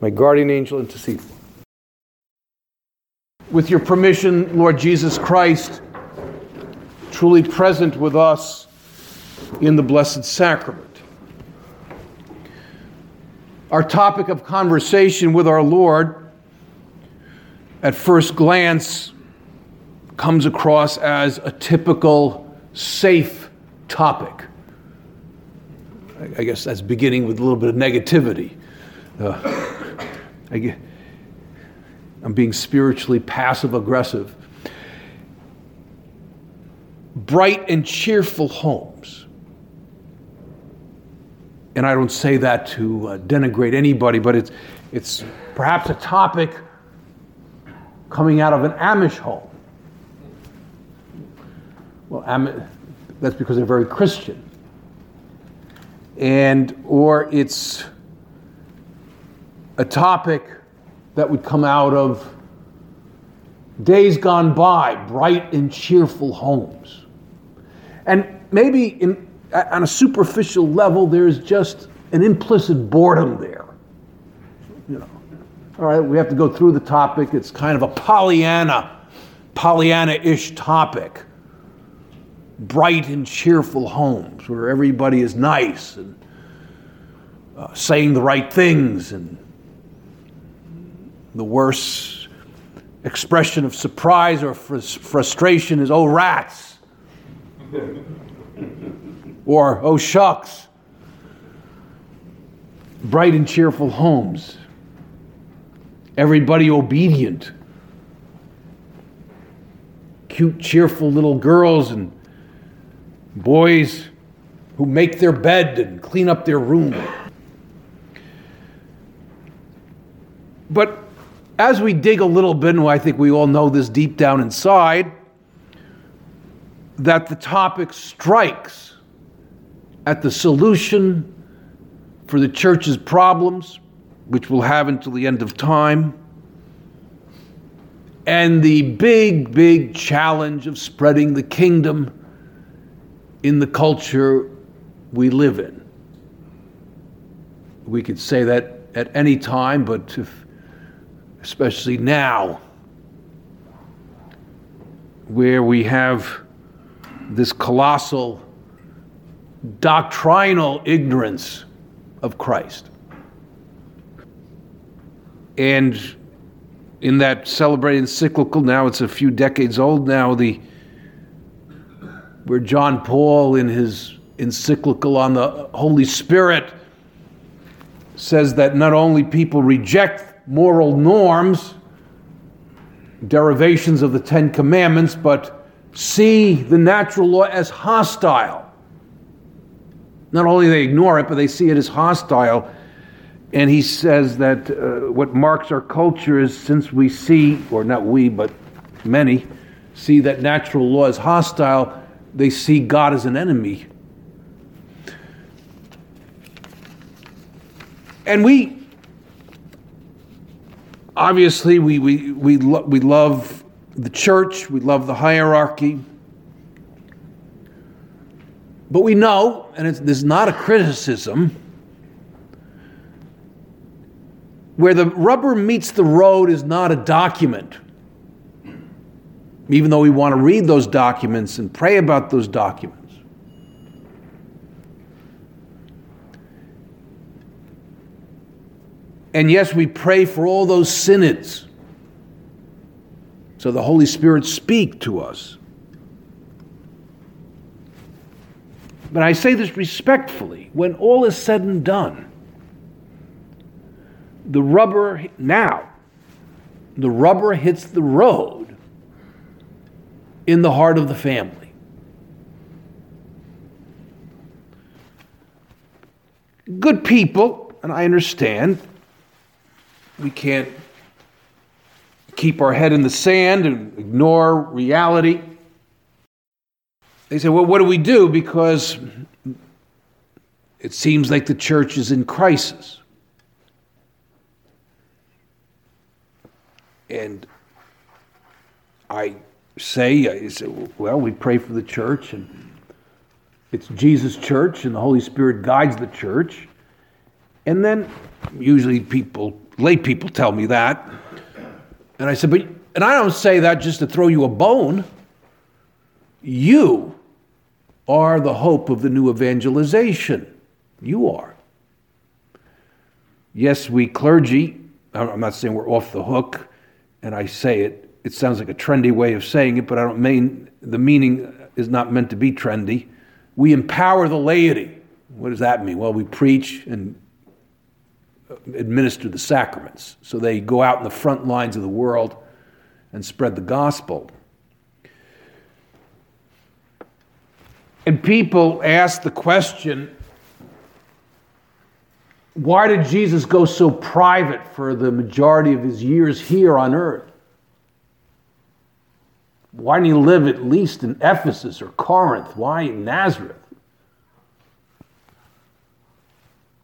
my guardian angel, intercede. With your permission, Lord Jesus Christ, truly present with us in the Blessed Sacrament. Our topic of conversation with our Lord, at first glance, comes across as a typical safe topic. I guess that's beginning with a little bit of negativity. Uh, I get, I'm being spiritually passive aggressive. Bright and cheerful homes. And I don't say that to uh, denigrate anybody, but it's, it's perhaps a topic coming out of an Amish home. Well, Am- that's because they're very Christian. And, or it's a topic that would come out of days gone by, bright and cheerful homes. And maybe in, on a superficial level, there's just an implicit boredom there. You know, all right, we have to go through the topic. It's kind of a Pollyanna, Pollyanna-ish topic. Bright and cheerful homes where everybody is nice and uh, saying the right things and the worst expression of surprise or fr- frustration is, oh, rats. or, oh, shucks. Bright and cheerful homes. Everybody obedient. Cute, cheerful little girls and boys who make their bed and clean up their room. But as we dig a little bit, and I think we all know this deep down inside, that the topic strikes at the solution for the church's problems, which we'll have until the end of time, and the big, big challenge of spreading the kingdom in the culture we live in. We could say that at any time, but if especially now, where we have this colossal doctrinal ignorance of Christ. And in that celebrated encyclical, now it's a few decades old now, the where John Paul in his encyclical on the Holy Spirit says that not only people reject moral norms, derivations of the Ten Commandments, but see the natural law as hostile. Not only they ignore it, but they see it as hostile. And he says that uh, what marks our culture is since we see, or not we, but many, see that natural law as hostile, they see God as an enemy. And we obviously, we, we, we, lo- we love the church, we love the hierarchy. But we know, and it's, this is not a criticism, where the rubber meets the road is not a document. Even though we want to read those documents and pray about those documents. And yes, we pray for all those synods. So the Holy Spirit speak to us. But I say this respectfully, when all is said and done, the rubber now, the rubber hits the road in the heart of the family. Good people, and I understand, we can't keep our head in the sand and ignore reality. They say, well, what do we do? Because it seems like the church is in crisis. And I say, I say, well, we pray for the church, and it's Jesus' church, and the Holy Spirit guides the church. And then usually people, lay people tell me that. And I said, but, and I don't say that just to throw you a bone. You are the hope of the new evangelization. You are. Yes, we clergy, I'm not saying we're off the hook, and I say it, it sounds like a trendy way of saying it, but I don't mean the meaning is not meant to be trendy. We empower the laity. What does that mean? Well, we preach and administer the sacraments. So they go out in the front lines of the world and spread the gospel. And people ask the question why did Jesus go so private for the majority of his years here on earth? Why didn't he live at least in Ephesus or Corinth? Why in Nazareth?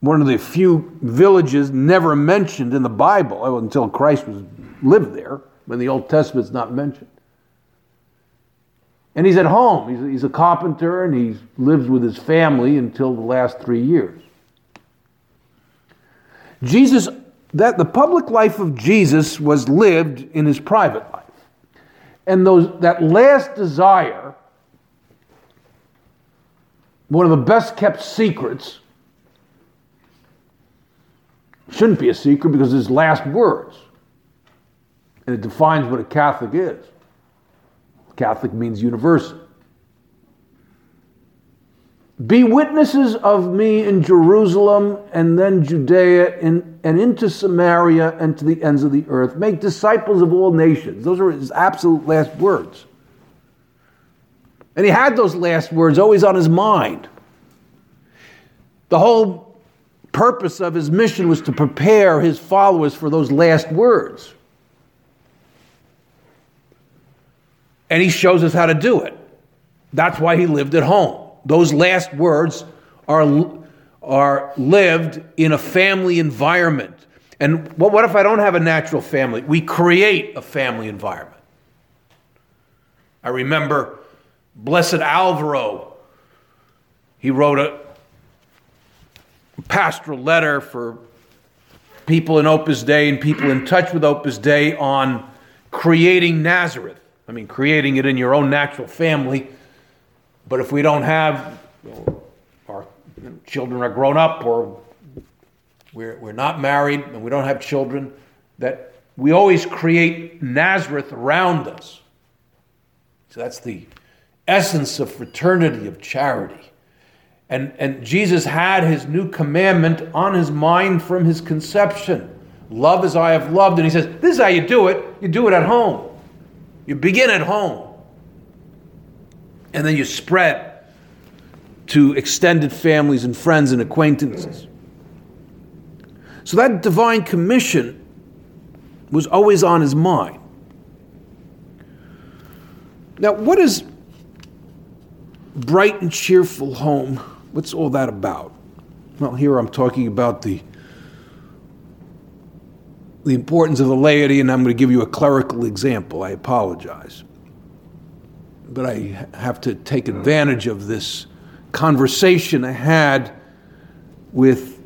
One of the few villages never mentioned in the Bible oh, until Christ was lived there, when the Old Testament's not mentioned. And he's at home. He's, he's a carpenter and he lives with his family until the last three years. Jesus, that the public life of Jesus was lived in his private life. And those, that last desire, one of the best kept secrets, shouldn't be a secret because it's his last words. And it defines what a Catholic is. Catholic means universal. Be witnesses of me in Jerusalem and then Judea and, and into Samaria and to the ends of the earth. Make disciples of all nations. Those are his absolute last words. And he had those last words always on his mind. The whole purpose of his mission was to prepare his followers for those last words. And he shows us how to do it. That's why he lived at home. Those last words are, are lived in a family environment. And what, what if I don't have a natural family? We create a family environment. I remember Blessed Alvaro. He wrote a pastoral letter for people in Opus Dei and people in touch with Opus Dei on creating Nazareth. I mean, creating it in your own natural family but if we don't have, our children are grown up or we're, we're not married and we don't have children, that we always create Nazareth around us. So that's the essence of fraternity, of charity. And, and Jesus had his new commandment on his mind from his conception love as I have loved. And he says, This is how you do it. You do it at home. You begin at home and then you spread to extended families and friends and acquaintances. So that divine commission was always on his mind. Now, what is bright and cheerful home? What's all that about? Well, here I'm talking about the the importance of the laity, and I'm going to give you a clerical example. I apologize but I have to take advantage of this conversation I had with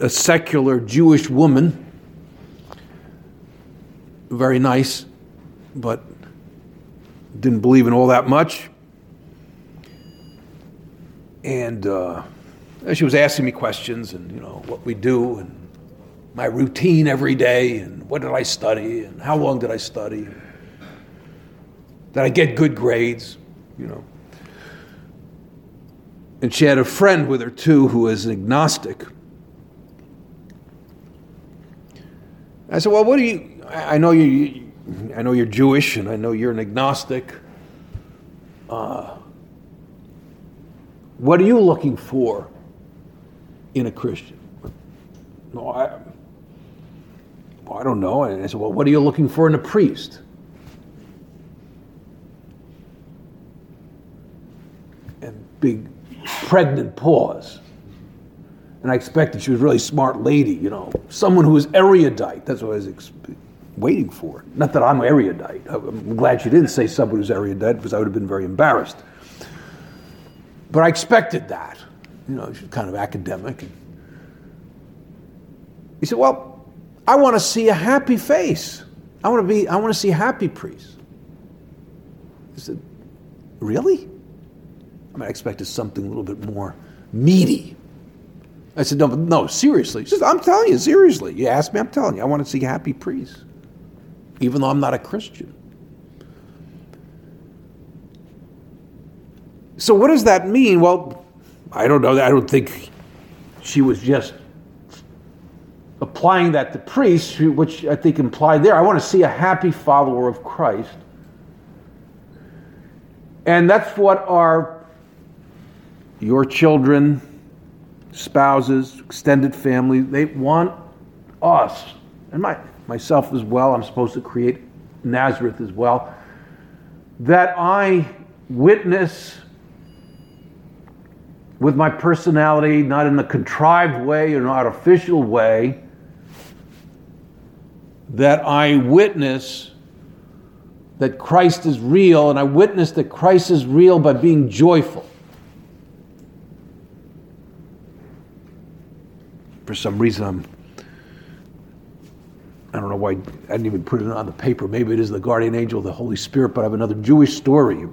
a secular Jewish woman. Very nice, but didn't believe in all that much. And uh, she was asking me questions and, you know, what we do and my routine every day and what did I study and how long did I study that I get good grades, you know. And she had a friend with her too who was an agnostic. I said, "Well, what do you? I know you. I know you're Jewish, and I know you're an agnostic. Uh, what are you looking for in a Christian?" No, I, Oh, I don't know. And I said, Well, what are you looking for in a priest? And big, pregnant pause. And I expected she was a really smart lady, you know, someone who was erudite. That's what I was waiting for. Not that I'm erudite. I'm glad she didn't say someone who's erudite because I would have been very embarrassed. But I expected that. You know, she's kind of academic. He said, Well, I want to see a happy face. I want to be, I want to see happy priest. He said, Really? I mean, I expected something a little bit more meaty. I said, No, no, seriously. She says, I'm telling you, seriously. You asked me, I'm telling you, I want to see happy priests, even though I'm not a Christian. So, what does that mean? Well, I don't know. I don't think she was just applying that to priests, which I think implied there. I want to see a happy follower of Christ. And that's what our your children, spouses, extended family, they want us, and my, myself as well, I'm supposed to create Nazareth as well, that I witness with my personality, not in a contrived way or an artificial way, that I witness that Christ is real, and I witness that Christ is real by being joyful. For some reason, I'm. I don't know why I didn't even put it on the paper. Maybe it is the guardian angel of the Holy Spirit, but I have another Jewish story.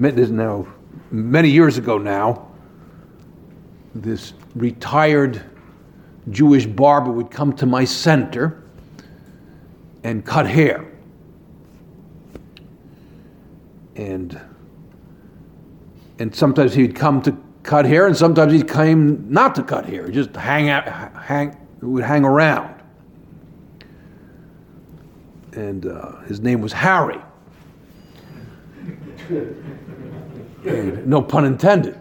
It is now many years ago now this retired Jewish barber would come to my center and cut hair. And and sometimes he'd come to cut hair, and sometimes he came not to cut hair, just hang out, hang, would hang around. And uh, his name was Harry. no pun intended.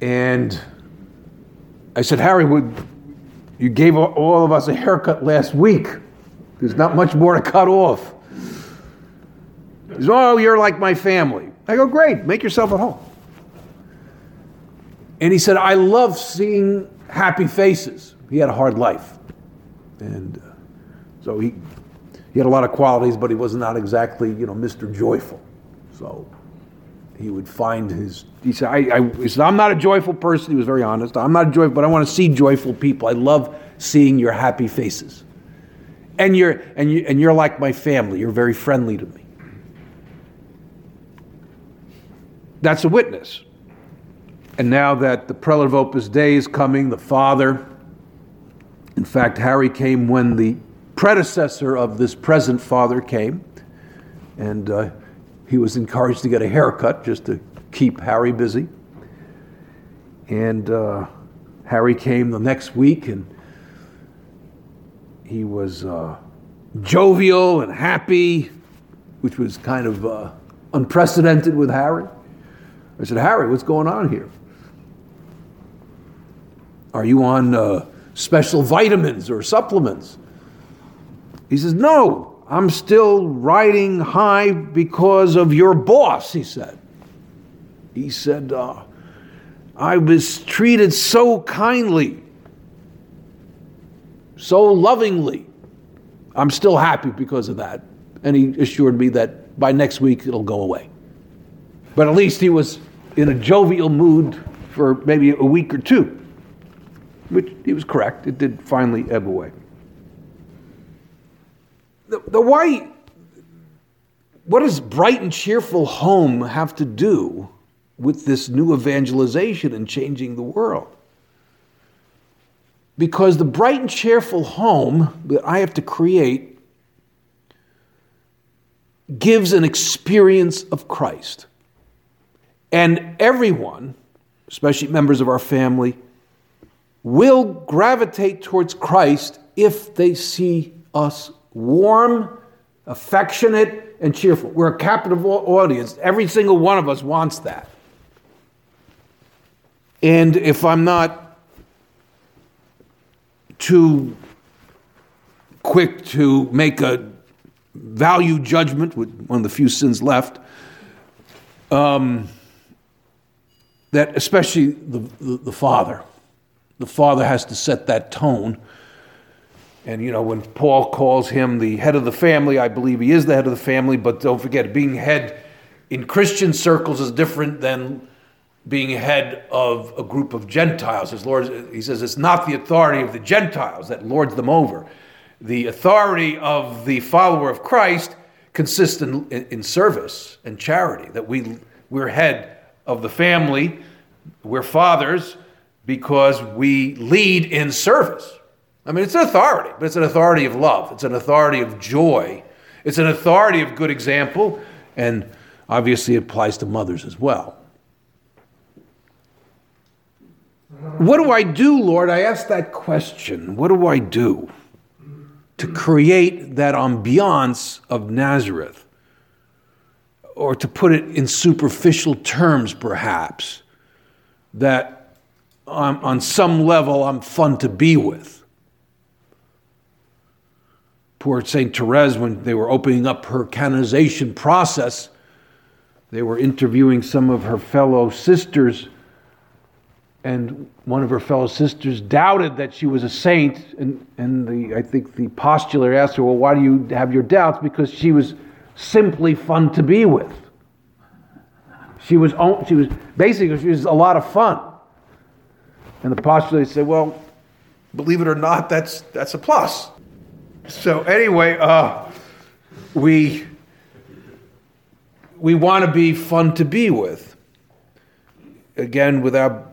And I said, Harry, would, you gave all of us a haircut last week. There's not much more to cut off. He says, Oh, you're like my family. I go, Great, make yourself at home. And he said, I love seeing happy faces. He had a hard life. And uh, so he, he had a lot of qualities, but he was not exactly, you know, Mr. Joyful. So he would find his. He said, I, I, he said, I'm not a joyful person. He was very honest. I'm not a joyful, but I want to see joyful people. I love seeing your happy faces. And you're, and, you, and you're like my family. You're very friendly to me. That's a witness. And now that the prelate of Opus Dei is coming, the father, in fact, Harry came when the predecessor of this present father came. And uh, he was encouraged to get a haircut just to keep Harry busy. And uh, Harry came the next week and he was uh, jovial and happy, which was kind of uh, unprecedented with Harry. I said, Harry, what's going on here? Are you on uh, special vitamins or supplements? He says, No, I'm still riding high because of your boss, he said. He said, uh, I was treated so kindly, so lovingly. I'm still happy because of that. And he assured me that by next week it'll go away. But at least he was in a jovial mood for maybe a week or two, which he was correct. It did finally ebb away the, the why, what does bright and cheerful home have to do with this new evangelization and changing the world? Because the bright and cheerful home that I have to create gives an experience of Christ. And everyone, especially members of our family, will gravitate towards Christ if they see us warm, affectionate, and cheerful. We're a captive audience. Every single one of us wants that. And if I'm not too quick to make a value judgment with one of the few sins left. Um, that especially the, the, the father, the father has to set that tone. And you know, when Paul calls him the head of the family, I believe he is the head of the family, but don't forget, being head in Christian circles is different than being head of a group of Gentiles. His Lord, he says it's not the authority of the Gentiles that lords them over. The authority of the follower of Christ consists in, in service and charity, that we, we're head of the family, we're fathers because we lead in service. I mean, it's an authority, but it's an authority of love, it's an authority of joy, it's an authority of good example, and obviously it applies to mothers as well. What do I do, Lord? I ask that question. What do I do to create that ambiance of Nazareth? Or to put it in superficial terms, perhaps, that on some level I'm fun to be with. Poor St. Therese, when they were opening up her canonization process, they were interviewing some of her fellow sisters and one of her fellow sisters doubted that she was a saint and, and the, i think the postulator asked her well why do you have your doubts? Because she was simply fun to be with. She was, she was basically she was a lot of fun. And the postulator said well believe it or not that's, that's a plus so anyway uh, we we want to be fun to be with again without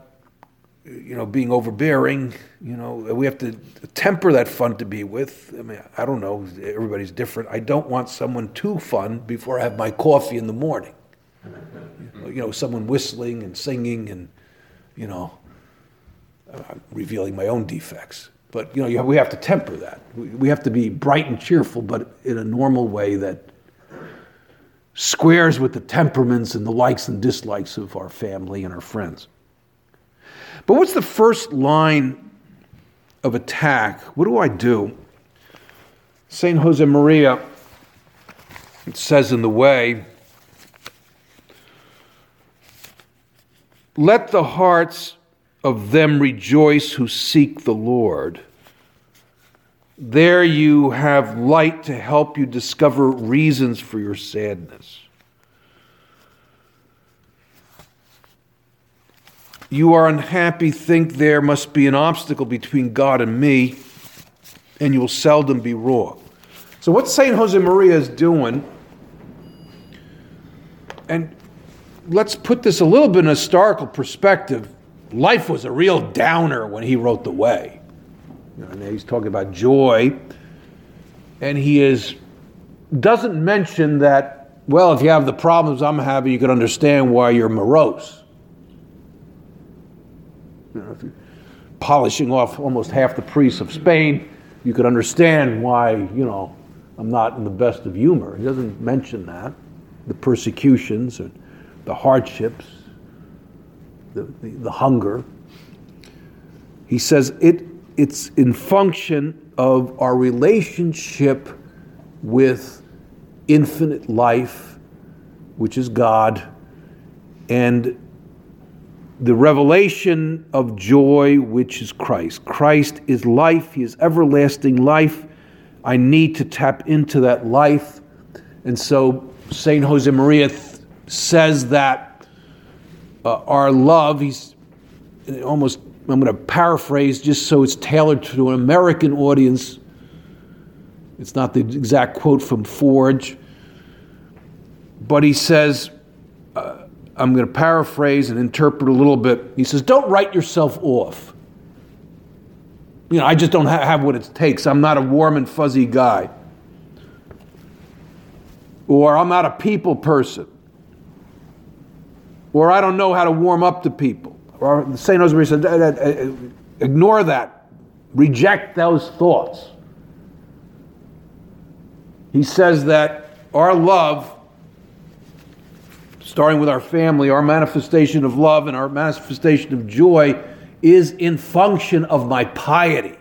you know, being overbearing. You know, we have to temper that fun to be with. I mean, I don't know. Everybody's different. I don't want someone too fun before I have my coffee in the morning. You know, someone whistling and singing and, you know, I'm revealing my own defects. But, you know, we have to temper that. We have to be bright and cheerful, but in a normal way that squares with the temperaments and the likes and dislikes of our family and our friends. But what's the first line of attack? What do I do? St. Josemaria says in the way, let the hearts of them rejoice who seek the Lord. There you have light to help you discover reasons for your sadness. you are unhappy, think there must be an obstacle between God and me, and you will seldom be wrong. So, what St. Josemaria is doing, and let's put this a little bit in a historical perspective. Life was a real downer when he wrote The Way. You know, he's talking about joy, and he is doesn't mention that, well, if you have the problems I'm having, you can understand why you're morose you know, if you're polishing off almost half the priests of Spain, you could understand why, you know, I'm not in the best of humor. He doesn't mention that. The persecutions and the hardships, the, the, the hunger. He says it, it's in function of our relationship with infinite life, which is God, and the revelation of joy, which is Christ. Christ is life, He is everlasting life. I need to tap into that life. And so St. Josemaria th- says that uh, our love, he's almost, I'm going to paraphrase just so it's tailored to an American audience. It's not the exact quote from Forge, but he says, I'm going to paraphrase and interpret a little bit. He says, Don't write yourself off. You know, I just don't have what it takes. I'm not a warm and fuzzy guy. Or I'm not a people person. Or I don't know how to warm up to people. Or St. Josemaria said, uh, uh, ignore that. Reject those thoughts. He says that our love starting with our family, our manifestation of love and our manifestation of joy is in function of my piety.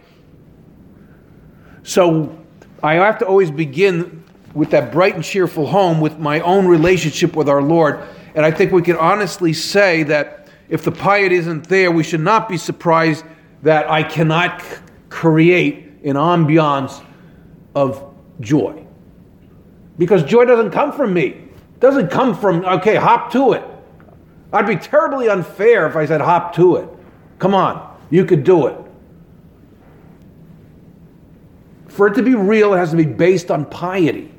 So I have to always begin with that bright and cheerful home with my own relationship with our Lord. And I think we can honestly say that if the piety isn't there, we should not be surprised that I cannot create an ambiance of joy. Because joy doesn't come from me. It doesn't come from, okay, hop to it. I'd be terribly unfair if I said hop to it. Come on, you could do it. For it to be real, it has to be based on piety.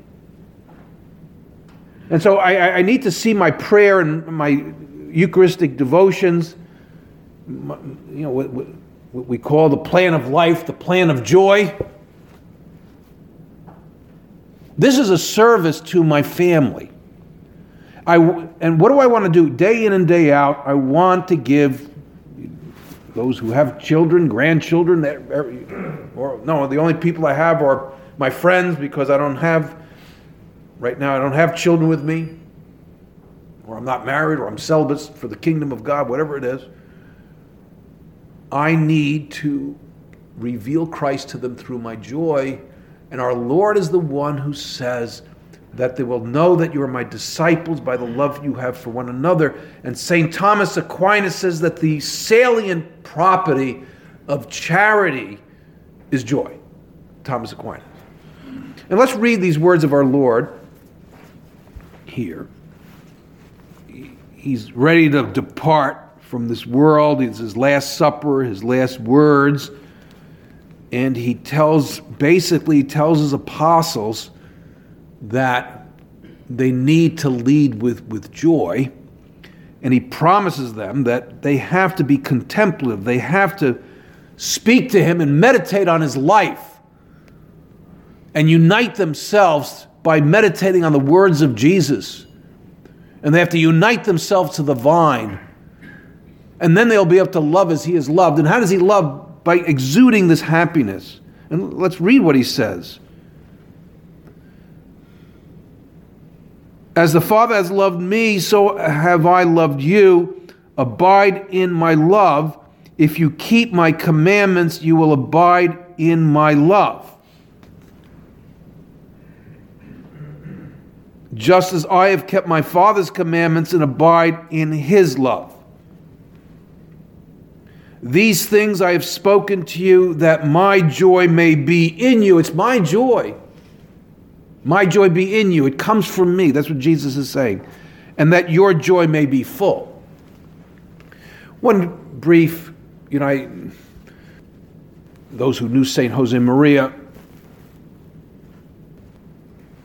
And so I, I need to see my prayer and my Eucharistic devotions, you know, what, what we call the plan of life, the plan of joy. This is a service to my family. I, and what do I want to do day in and day out? I want to give those who have children, grandchildren, or no, the only people I have are my friends because I don't have, right now, I don't have children with me, or I'm not married, or I'm celibate for the kingdom of God, whatever it is. I need to reveal Christ to them through my joy and our Lord is the one who says that they will know that you are my disciples by the love you have for one another. And St. Thomas Aquinas says that the salient property of charity is joy. Thomas Aquinas. And let's read these words of our Lord here. He's ready to depart from this world. It's his last supper, his last words and he tells basically tells his apostles that they need to lead with, with joy and he promises them that they have to be contemplative they have to speak to him and meditate on his life and unite themselves by meditating on the words of jesus and they have to unite themselves to the vine and then they'll be able to love as he is loved and how does he love by exuding this happiness. And let's read what he says. As the Father has loved me, so have I loved you. Abide in my love. If you keep my commandments, you will abide in my love. Just as I have kept my Father's commandments and abide in his love. These things I have spoken to you that my joy may be in you. It's my joy. My joy be in you. It comes from me. That's what Jesus is saying. And that your joy may be full. One brief, you know, I, those who knew St. Josemaria,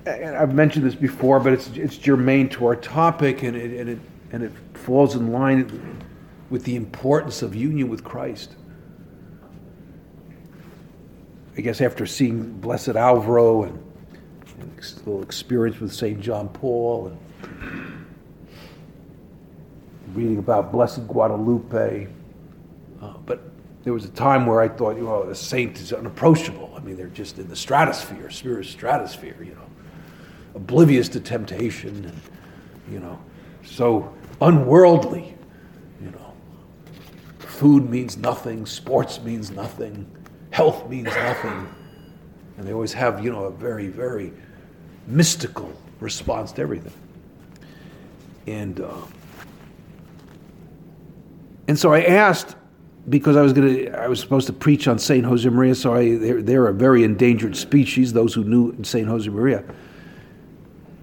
and I've mentioned this before, but it's, it's germane to our topic and it, and, it, and it falls in line with the importance of union with Christ. I guess after seeing Blessed Alvaro and, a little experience with St. John Paul and reading about Blessed Guadalupe, uh, but there was a time where I thought, you know, a saint is unapproachable. I mean, they're just in the stratosphere, spirit stratosphere, you know, oblivious to temptation and, you know, so unworldly. You know. Food means nothing, sports means nothing, health means nothing. And they always have, you know, a very, very mystical response to everything. And uh, and so I asked because I was going to, I was supposed to preach on Saint Josemaria. So I, they're, they're a very endangered species. Those who knew Saint Josemaria,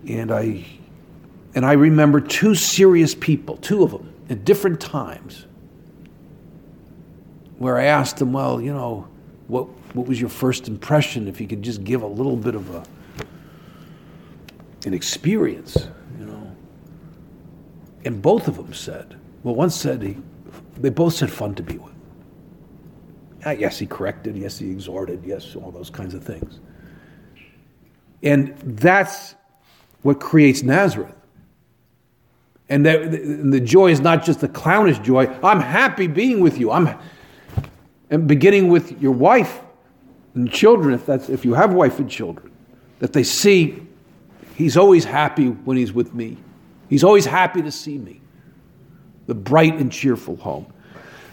and I, and I remember two serious people, two of them, at different times, where I asked them, well, you know, what, what was your first impression? If you could just give a little bit of a, an experience, you know. And both of them said, well, one said he, they both said fun to be with. Uh, yes, he corrected. Yes, he exhorted. Yes, all those kinds of things. And that's what creates Nazareth. And, that, the joy is not just the clownish joy. I'm happy being with you. I'm and beginning with your wife and children, if that's if you have wife and children, that they see he's always happy when he's with me. He's always happy to see me. The bright and cheerful home.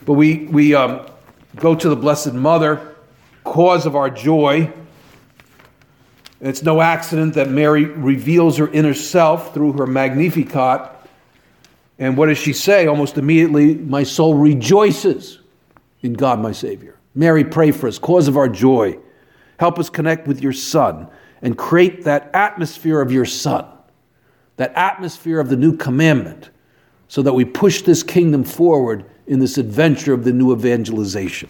But we we um, go to the Blessed Mother, cause of our joy. It's no accident that Mary reveals her inner self through her Magnificat. And what does she say? Almost immediately, my soul rejoices in God, my Savior. Mary, pray for us, cause of our joy. Help us connect with your Son and create that atmosphere of your Son, that atmosphere of the new commandment, so that we push this kingdom forward in this adventure of the new evangelization.